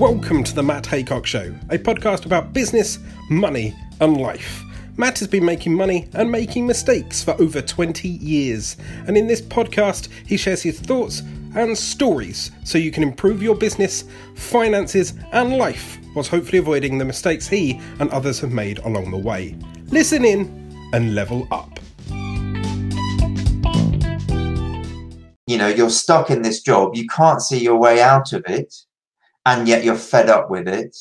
Welcome to the Matt Haycox Show, a podcast about business, money, and life. Matt has been making money and making mistakes for over 20 years, and in this podcast, he shares his thoughts and stories so you can improve your business, finances, and life whilst hopefully avoiding the mistakes he and others have made along the way. Listen in and level up. You know, you're stuck in this job, you can't see your way out of it and yet you're fed up with it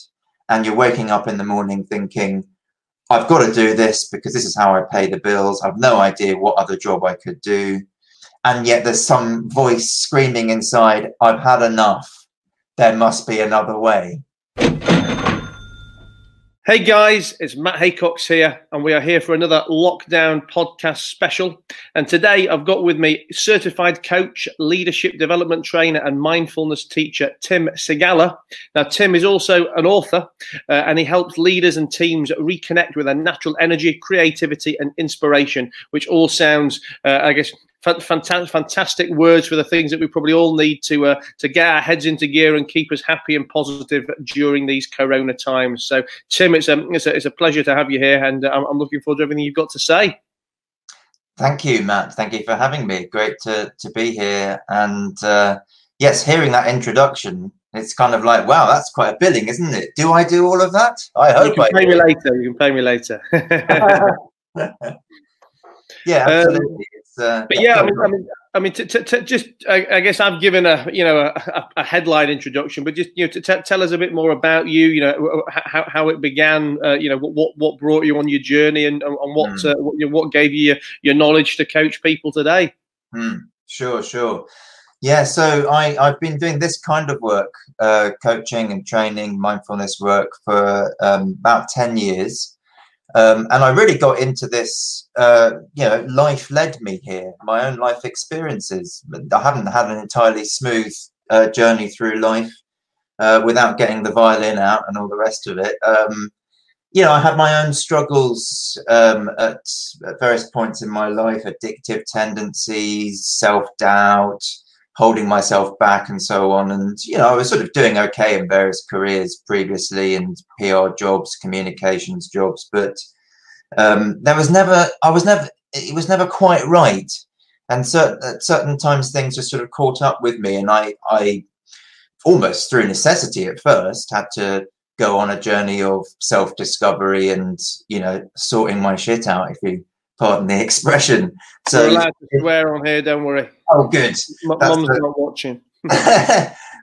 and you're waking up in the morning thinking i've got to do this because this is how i pay the bills. I've no idea what other job i could do. And yet there's some voice screaming inside i've had enough. There must be another way Hey guys, it's Matt Haycox here, and we are here for another lockdown podcast special. And today I've got with me certified coach, leadership development trainer, and mindfulness teacher Tim Segaller. Now, Tim is also an author, uh, and he helps leaders and teams reconnect with their natural energy, creativity, and inspiration, which all sounds, uh, I guess, fantastic, fantastic words for the things that we probably all need to uh, to get our heads into gear and keep us happy and positive during these Corona times. So, Tim, it's a it's a, it's a pleasure to have you here, and uh, I'm, I'm looking forward to everything you've got to say. Thank you, Matt. Thank you for having me. Great to to be here. And uh, yes, hearing that introduction, it's kind of like, wow, that's quite a billing, isn't it? Do I do all of that? I hope. You can I pay do. me later. You can pay me later. yeah, um, absolutely. Uh, but yeah, I mean, I mean, I mean, to, to, to just, I, I, guess I've given a, you know, a, a headline introduction, but just, you know, to t- tell us a bit more about you, you know, how, how it began, uh, you know, what, what brought you on your journey and, and what, mm. uh, what, you what gave you your, your knowledge to coach people today. Mm. Sure, sure. Yeah, so I, I've been doing this kind of work, uh, coaching and training, mindfulness work for um, about 10 years. Um, and I really got into this, uh, you know, life led me here, my own life experiences. I haven't had an entirely smooth uh, journey through life uh, without getting the violin out and all the rest of it. Um, you know, I had my own struggles um, at, at, various points in my life, addictive tendencies, self doubt, holding myself back, and so on. And, you know, I was sort of doing okay in various careers previously and PR jobs, communications jobs, but um, there was never, I was never, it was never quite right. And certain, at certain times things just sort of caught up with me. And I, I almost through necessity at first had to go on a journey of self discovery and you know sorting my shit out if you pardon the expression. So You're allowed to swear on here don't worry. Oh good. M- mum's the, not watching.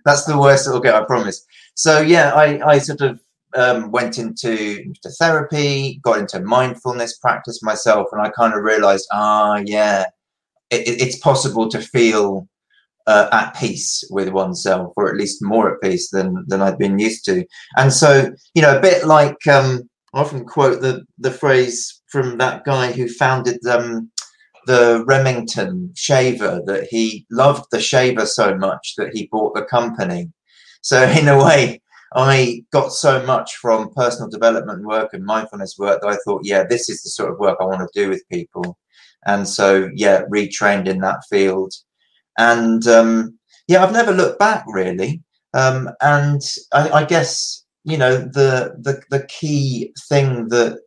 That's the worst it'll get i promise. So yeah i i sort of um, went into, into therapy got into mindfulness practice myself and i kind of realized ah yeah it, it's possible to feel uh, at peace with oneself, or at least more at peace than than I'd been used to. And so, you know, a bit like um, I often quote the the phrase from that guy who founded um, the Remington shaver that he loved the shaver so much that he bought the company. So in a way, I got so much from personal development work and mindfulness work that I thought, yeah, this is the sort of work I want to do with people. And so, yeah, retrained in that field and um, yeah, I've never looked back really. Um, and I, I, guess you know the, the the key thing that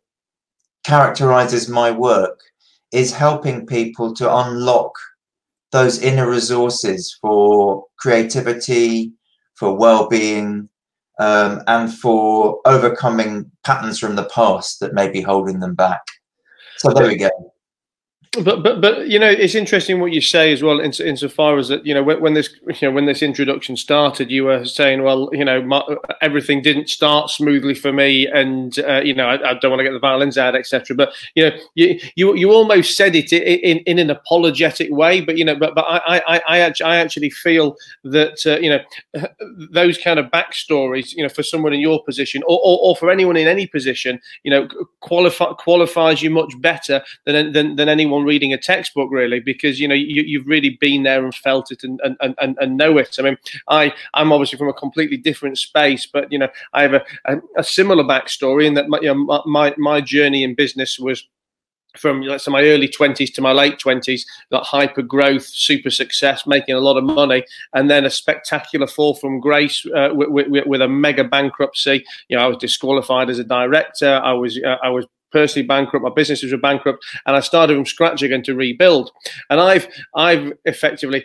characterizes my work is helping people to unlock those inner resources for creativity, for well-being, um, and for overcoming patterns from the past that may be holding them back. So there we go but but but you know it's interesting what you say as well in, insofar as that you know when, when, this you know when this introduction started you were saying well you know my, everything didn't start smoothly for me and uh, you know I, I, don't want to get the violins out etc but you know you, you you almost said it in, in an apologetic way but you know but but I I I actually, I actually feel that uh, you know those kind of backstories you know for someone in your position or, or, or for anyone in any position you know qualify qualifies you much better than than, than anyone someone reading a textbook really because you know you, have really been there and felt it and, and, and, and know it. I mean i i'm obviously from a completely different space but you know i have a, a, a similar backstory in that my, you know, my my journey in business was from let's say my early 20s to my late 20s got hyper growth super success making a lot of money and then a spectacular fall from grace uh, with, with, with, a mega bankruptcy. You know i was disqualified as a director. I was uh, i was personally bankrupt, my businesses were bankrupt, and I started from scratch again to rebuild. And I've I've effectively,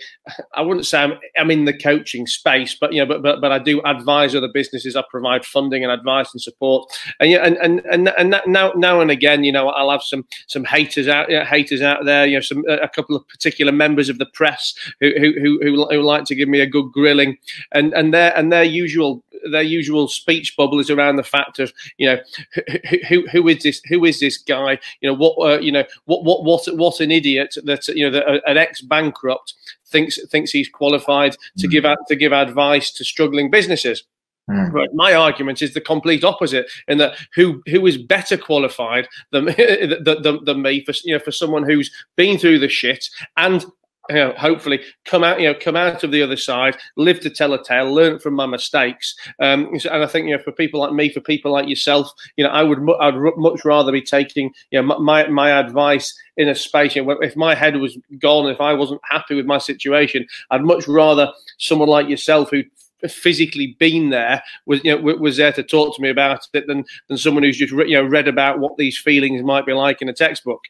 I wouldn't say I'm, I'm in the coaching space, but you know, but but but I do advise other businesses. I provide funding and advice and support. And yeah, and and and, and now now and again, you know, I'll have some some haters out you know, haters out there. You know, some a couple of particular members of the press who who who, who, like to give me a good grilling, and and their and their usual their usual speech bubble is around the fact of you know who who, who is this who is this guy you know what uh, you know what what what what an idiot that you know that uh, an ex bankrupt thinks thinks he's qualified to mm. give out to give advice to struggling businesses. Mm. Right. My argument is the complete opposite, in that who who is better qualified than, than, than, than me for you know for someone who's been through the shit and you know, hopefully come out, you know, come out of the other side, live to tell a tale, learn from my mistakes. Um, and I think, you know, for people like me, for people like yourself, you know, I would, I'd much rather be taking, you know, my, my advice in a space. You know, if my head was gone, if I wasn't happy with my situation, I'd much rather someone like yourself who physically been there was you know was there to talk to me about it than than someone who's just you know read about what these feelings might be like in a textbook.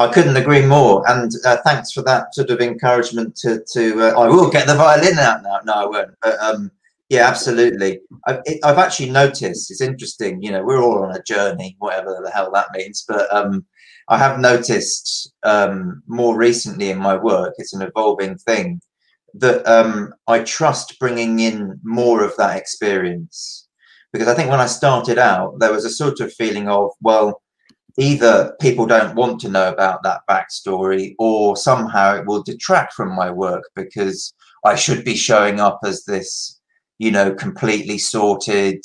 I couldn't agree more, and uh, thanks for that sort of encouragement. To, to uh, I will get the violin out now. No, I won't. But um, yeah, absolutely. I've, it, I've, actually noticed. It's interesting. You know, we're all on a journey, whatever the hell that means. But um, I have noticed um, more recently in my work. It's an evolving thing that um, I trust bringing in more of that experience because I think when I started out, there was a sort of feeling of well either people don't want to know about that backstory or somehow it will detract from my work because I should be showing up as this, you know, completely sorted,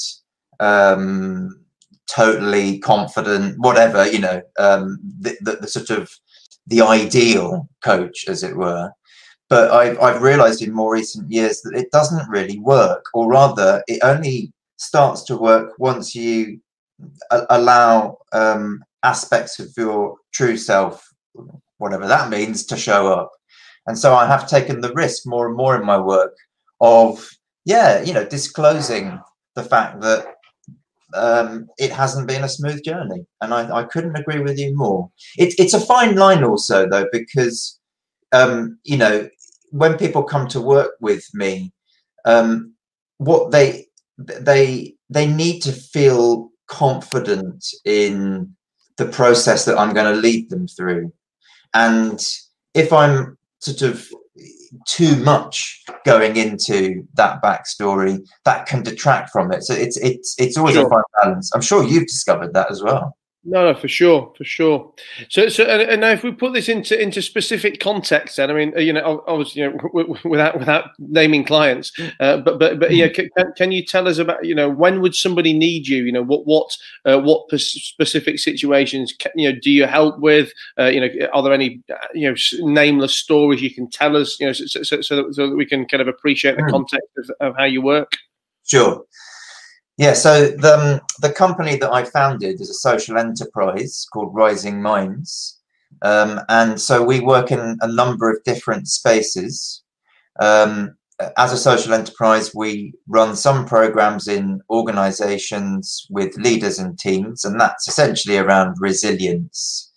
um, totally confident, whatever, you know, um, the, the, the sort of the ideal coach, as it were. But I've, I've realized in more recent years that it doesn't really work, or rather, it only starts to work once you allow um, aspects of your true self, whatever that means, to show up. And so I have taken the risk more and more in my work of, yeah, you know, disclosing the fact that um, it hasn't been a smooth journey. And I, I couldn't agree with you more. It, it's a fine line also, though, because, um, you know, when people come to work with me, um, what they they they need to feel confident in the process that I'm going to lead them through. And if I'm sort of too much going into that backstory, that can detract from it. So it's it's it's always sure. a fine balance. I'm sure you've discovered that as well. No, no, for sure, for sure. So, so, and, now if we put this into into specific context, then I mean, you know, obviously, you know, without without naming clients, uh, but but but yeah, can, can you tell us about you know when would somebody need you? You know, what what uh, what specific situations can, you know do you help with? Uh, you know, are there any you know nameless stories you can tell us? You know, so so, so, that, so that we can kind of appreciate the hmm. context of, of how you work. Sure. Yeah, so the, um, the company that I founded is a social enterprise called Rising Minds. Um, and so we work in a number of different spaces. Um, as a social enterprise, we run some programs in organizations with leaders and teams, and that's essentially around resilience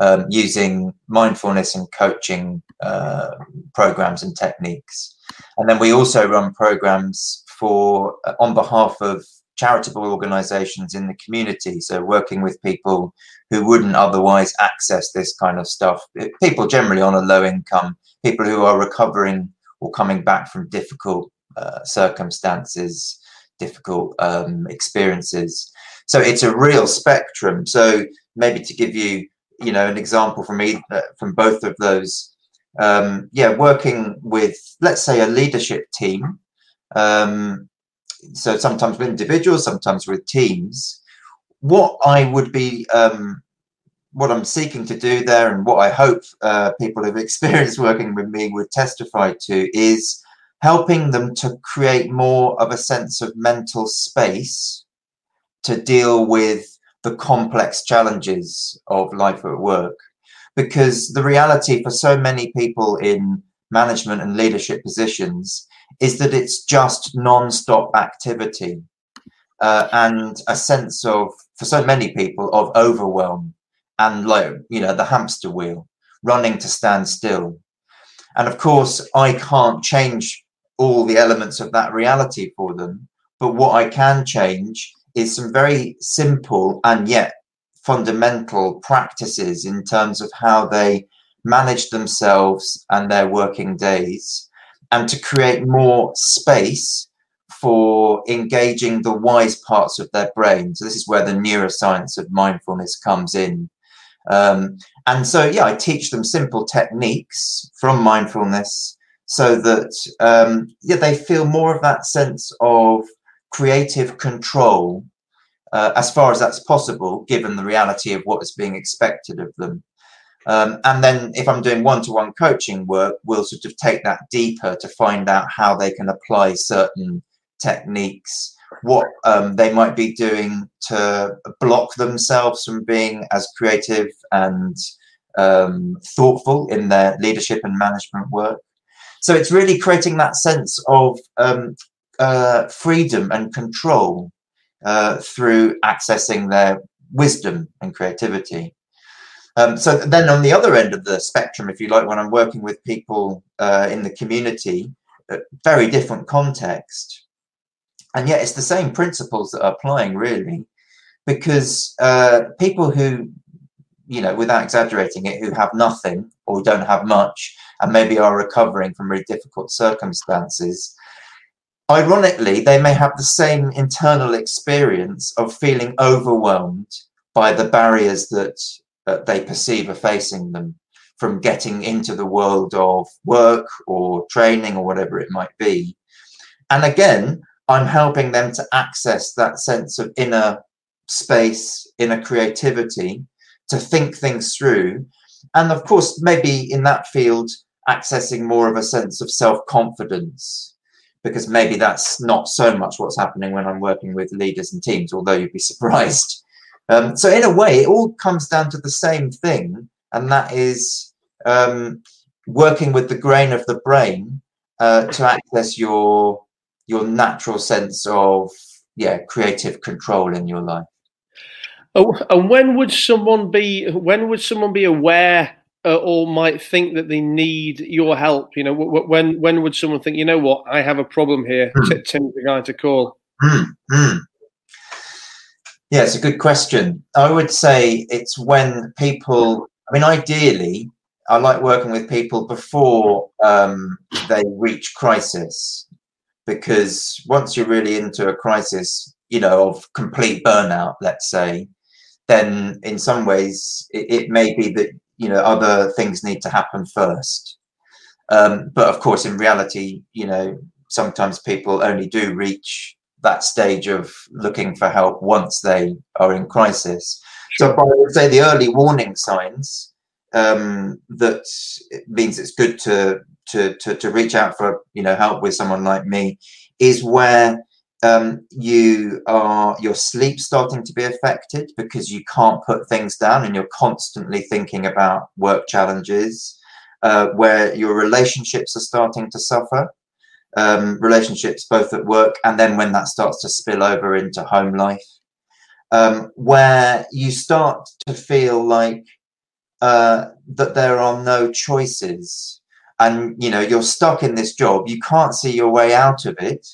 um, using mindfulness and coaching uh, programs and techniques. And then we also run programs for uh, on behalf of charitable organizations in the community. So working with people who wouldn't otherwise access this kind of stuff, people generally on a low income, people who are recovering or coming back from difficult uh, circumstances, difficult um, experiences. So it's a real spectrum. So maybe to give you, you know, an example from me uh, from both of those. Um, yeah, working with, let's say, a leadership team um, so sometimes with individuals, sometimes with teams. What I would be, um, what I'm seeking to do there, and what I hope uh, people who've experienced working with me would testify to, is helping them to create more of a sense of mental space to deal with the complex challenges of life at work. Because the reality for so many people in management and leadership positions is that it's just non-stop activity uh, and a sense of for so many people of overwhelm and like you know the hamster wheel running to stand still. And of course i can't change all the elements of that reality for them but what i can change is some very simple and yet fundamental practices in terms of how they manage themselves and their working days and to create more space for engaging the wise parts of their brain. So this is where the neuroscience of mindfulness comes in. Um, and so, yeah, I teach them simple techniques from mindfulness so that um, yeah, they feel more of that sense of creative control uh, as far as that's possible, given the reality of what is being expected of them. Um, and then if I'm doing one-to-one coaching work, we'll sort of take that deeper to find out how they can apply certain techniques, what um, they might be doing to block themselves from being as creative and um, thoughtful in their leadership and management work. So it's really creating that sense of um, uh, freedom and control uh, through accessing their wisdom and creativity. Um, so then on the other end of the spectrum, if you like, when I'm working with people uh, in the community, uh, very different context and yet it's the same principles that are applying really because uh, people who you know without exaggerating it who have nothing or don't have much and maybe are recovering from really difficult circumstances ironically they may have the same internal experience of feeling overwhelmed by the barriers that uh, they perceive are facing them from getting into the world of work or training or whatever it might be and again I'm helping them to access that sense of inner space, inner creativity, to think things through. And of course, maybe in that field, accessing more of a sense of self confidence, because maybe that's not so much what's happening when I'm working with leaders and teams, although you'd be surprised. Um, so, in a way, it all comes down to the same thing, and that is um, working with the grain of the brain uh, to access your your natural sense of yeah creative control in your life. Oh, and when would someone be when would someone be aware uh, or might think that they need your help? You know, when when would someone think, you know what, I have a problem here? Mm. Tim's the guy to call. Mm, mm. Yeah, it's a good question. I would say it's when people. I mean, ideally, I like working with people before um, they reach crisis because once you're really into a crisis, you know, of complete burnout, let's say, then in some ways it, it may be that you know other things need to happen first. Um, but of course, in reality, you know, sometimes people only do reach that stage of looking for help once they are in crisis. So I would say the early warning signs um, that means it's good to to, to, to reach out for you know help with someone like me is where um, you are your sleep starting to be affected because you can't put things down and you're constantly thinking about work challenges uh, where your relationships are starting to suffer um, relationships both at work and then when that starts to spill over into home life um, where you start to feel like uh, that there are no choices and you know you're stuck in this job you can't see your way out of it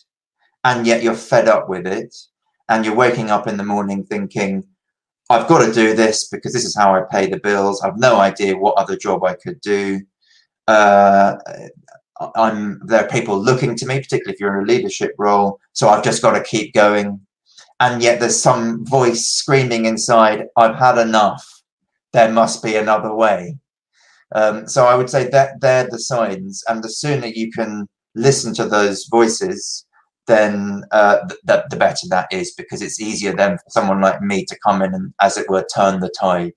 and yet you're fed up with it and you're waking up in the morning thinking i've got to do this because this is how i pay the bills. I've no idea what other job i could do. Uh, i'm there are people looking to me particularly if you're in a leadership role. So i've just got to keep going. And yet there's some voice screaming inside i've had enough. There must be another way. Um, so I would say that they're the signs, and the sooner you can listen to those voices, then uh, the, the better that is, because it's easier then for someone like me to come in and, as it were, turn the tide.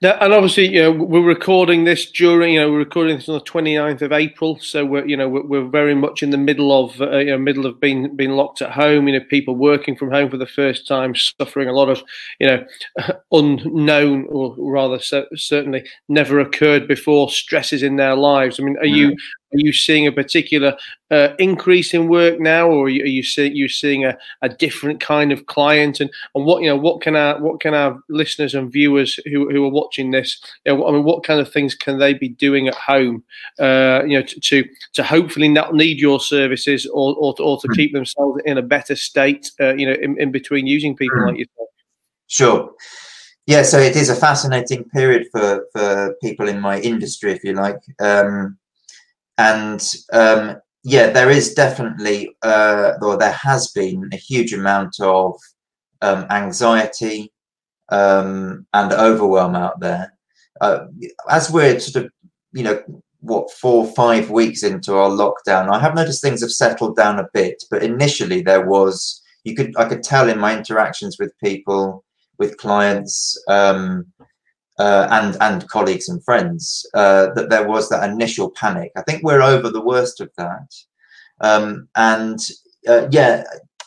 Now, and obviously, you know, we're recording this during, you know, we're recording this on the 29th of April, so we're, you know, we're, we're very much in the middle of, uh, you know, middle of being being locked at home. You know, people working from home for the first time, suffering a lot of, you know, unknown or rather so, certainly never occurred before stresses in their lives. I mean, are you are you seeing a particular uh, increase in work now, or are you, are you seeing you seeing a, a different kind of client? And, and what you know, what can our what can our listeners and viewers who, who are watching this, you know, I mean, what kind of things can they be doing at home, uh, you know, to, to, to hopefully not need your services or or to, or to hmm. keep themselves in a better state, uh, you know, in, in between using people mm. like yourself. Sure. Yeah, so it is a fascinating period for, for people in my industry, if you like. Um, and um, yeah, there is definitely, uh, or there has been a huge amount of um, anxiety um, and overwhelm out there. Uh, as we're sort of, you know, what four, five weeks into our lockdown, I have noticed things have settled down a bit. But initially, there was you could I could tell in my interactions with people, with clients, um, uh, and and colleagues and friends uh, that there was that initial panic. I think we're over the worst of that, um, and uh, yeah,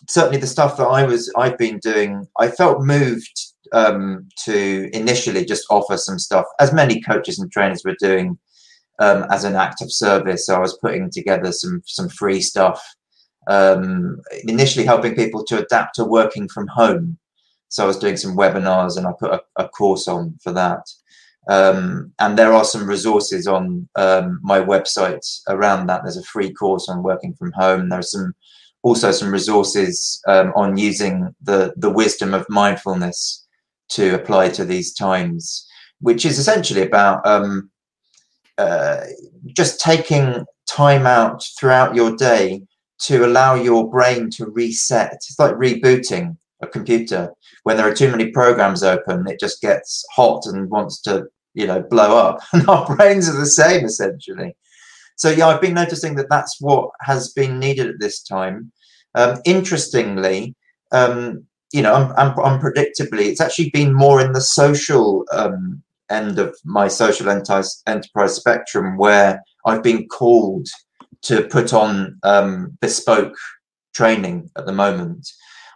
certainly the stuff that I was I've been doing, I felt moved um, to initially just offer some stuff, as many coaches and trainers were doing um, as an act of service. So I was putting together some some free stuff, um, initially helping people to adapt to working from home. So I was doing some webinars and I put a, a course on for that. Um, and there are some resources on um, my website around that. There's a free course on working from home. There's some also some resources um, on using the the wisdom of mindfulness to apply to these times, which is essentially about um, uh, just taking time out throughout your day to allow your brain to reset. It's like rebooting a computer when there are too many programs open, it just gets hot and wants to, you know, blow up. And our brains are the same essentially. So yeah, I've been noticing that that's what has been needed at this time. Um, interestingly, um, you know, un- un- unpredictably, it's actually been more in the social um, end of my social enterprise, enterprise spectrum where I've been called to put on um, bespoke training at the moment.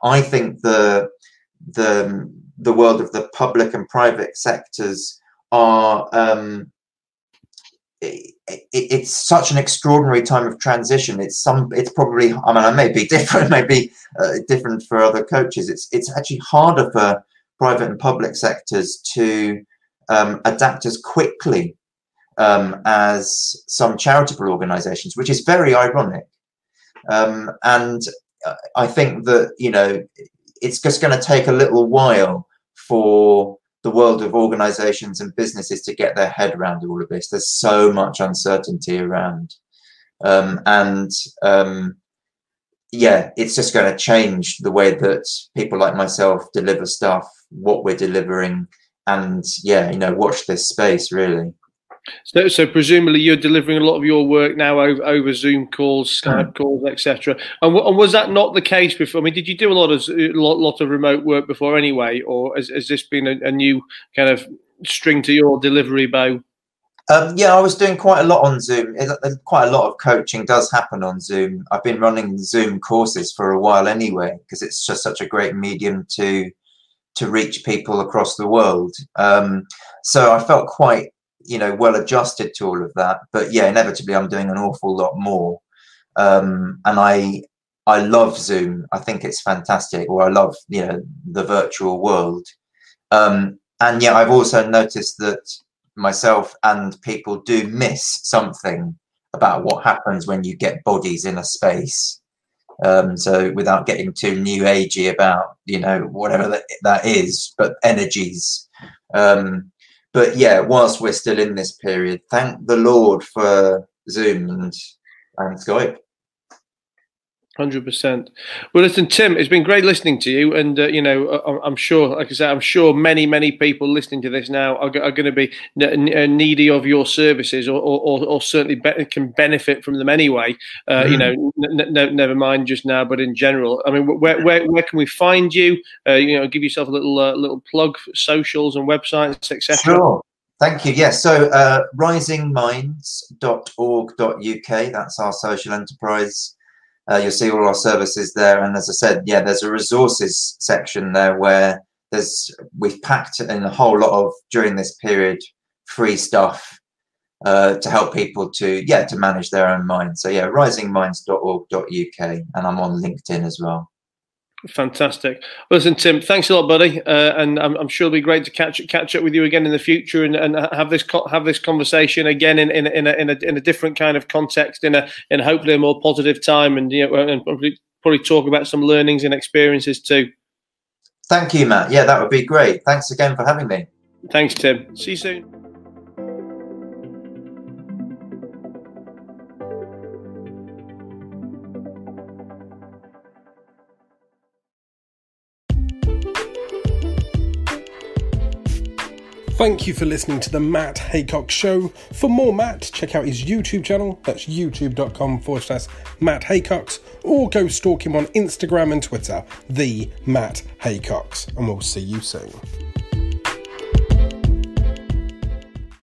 I think the the the world of the public and private sectors are um, it, it, it's such an extraordinary time of transition. It's some. It's probably. I mean, I may be different. Maybe uh, different for other coaches. It's it's actually harder for private and public sectors to um, adapt as quickly um, as some charitable organisations, which is very ironic. Um, and I think that you know it's just going to take a little while for the world of organizations and businesses to get their head around all of this. There's so much uncertainty around. Um, and um, yeah, it's just going to change the way that people like myself deliver stuff, what we're delivering, and yeah, you know, watch this space really. So, so presumably you're delivering a lot of your work now over, over Zoom calls, Skype mm. calls, etc. And, and, was that not the case before? I mean, did you do a lot of a lot, lot of remote work before anyway, or has, has this been a, a, new kind of string to your delivery bow? Um, yeah, I was doing quite a lot on Zoom. Quite a lot of coaching does happen on Zoom. I've been running Zoom courses for a while anyway, because it's just such a great medium to to reach people across the world. Um, so I felt quite you know well adjusted to all of that. But yeah inevitably i'm doing an awful lot more. Um, and i i love zoom. I think it's fantastic or i love you know the virtual world. Um, and yeah i've also noticed that myself and people do miss something about what happens when you get bodies in a space. Um, so without getting too new agey about you know whatever that, that is but energies. Um, but yeah, whilst we're still in this period, thank the Lord for Zoom and and Skype. Hundred percent. Well, listen, Tim, it's been great listening to you, and uh, you know, uh, I'm sure, like I said, I'm sure many, many people listening to this now are, are going to be uh, needy of your services, or, or, or certainly be- can benefit from them anyway. Uh, mm. You know, n- n- never mind just now, but in general. I mean, where where, where can we find you? Uh, you know, give yourself a little uh, little plug for socials and websites, etc. Sure. Thank you. Yes. So, uh, risingminds.org.uk. That's our social enterprise uh, you'll see all our services there. And as I said, yeah, there's a resources section there where there's we've packed in a whole lot of during this period free stuff uh, to help people to yeah to manage their own mind. So yeah, risingminds.org.uk, and I'm on LinkedIn as well. Fantastic. Listen, Tim, thanks a lot, buddy, uh, and I'm, I'm, sure it'll be great to catch catch up with you again in the future and, and have this have this conversation again in in, in, a, in, a, in a different kind of context, in a in hopefully a more positive time, and you know, and probably, probably talk about some learnings and experiences too. Thank you, Matt. Yeah, that would be great. Thanks again for having me. Thanks, Tim. See you soon. Thank you for listening to the Matt Haycox Show. For more Matt, check out his YouTube channel. That's youtube.com forward slash Matt Haycox, or go stalk him on Instagram and Twitter, the Matt Haycox. And we'll see you soon.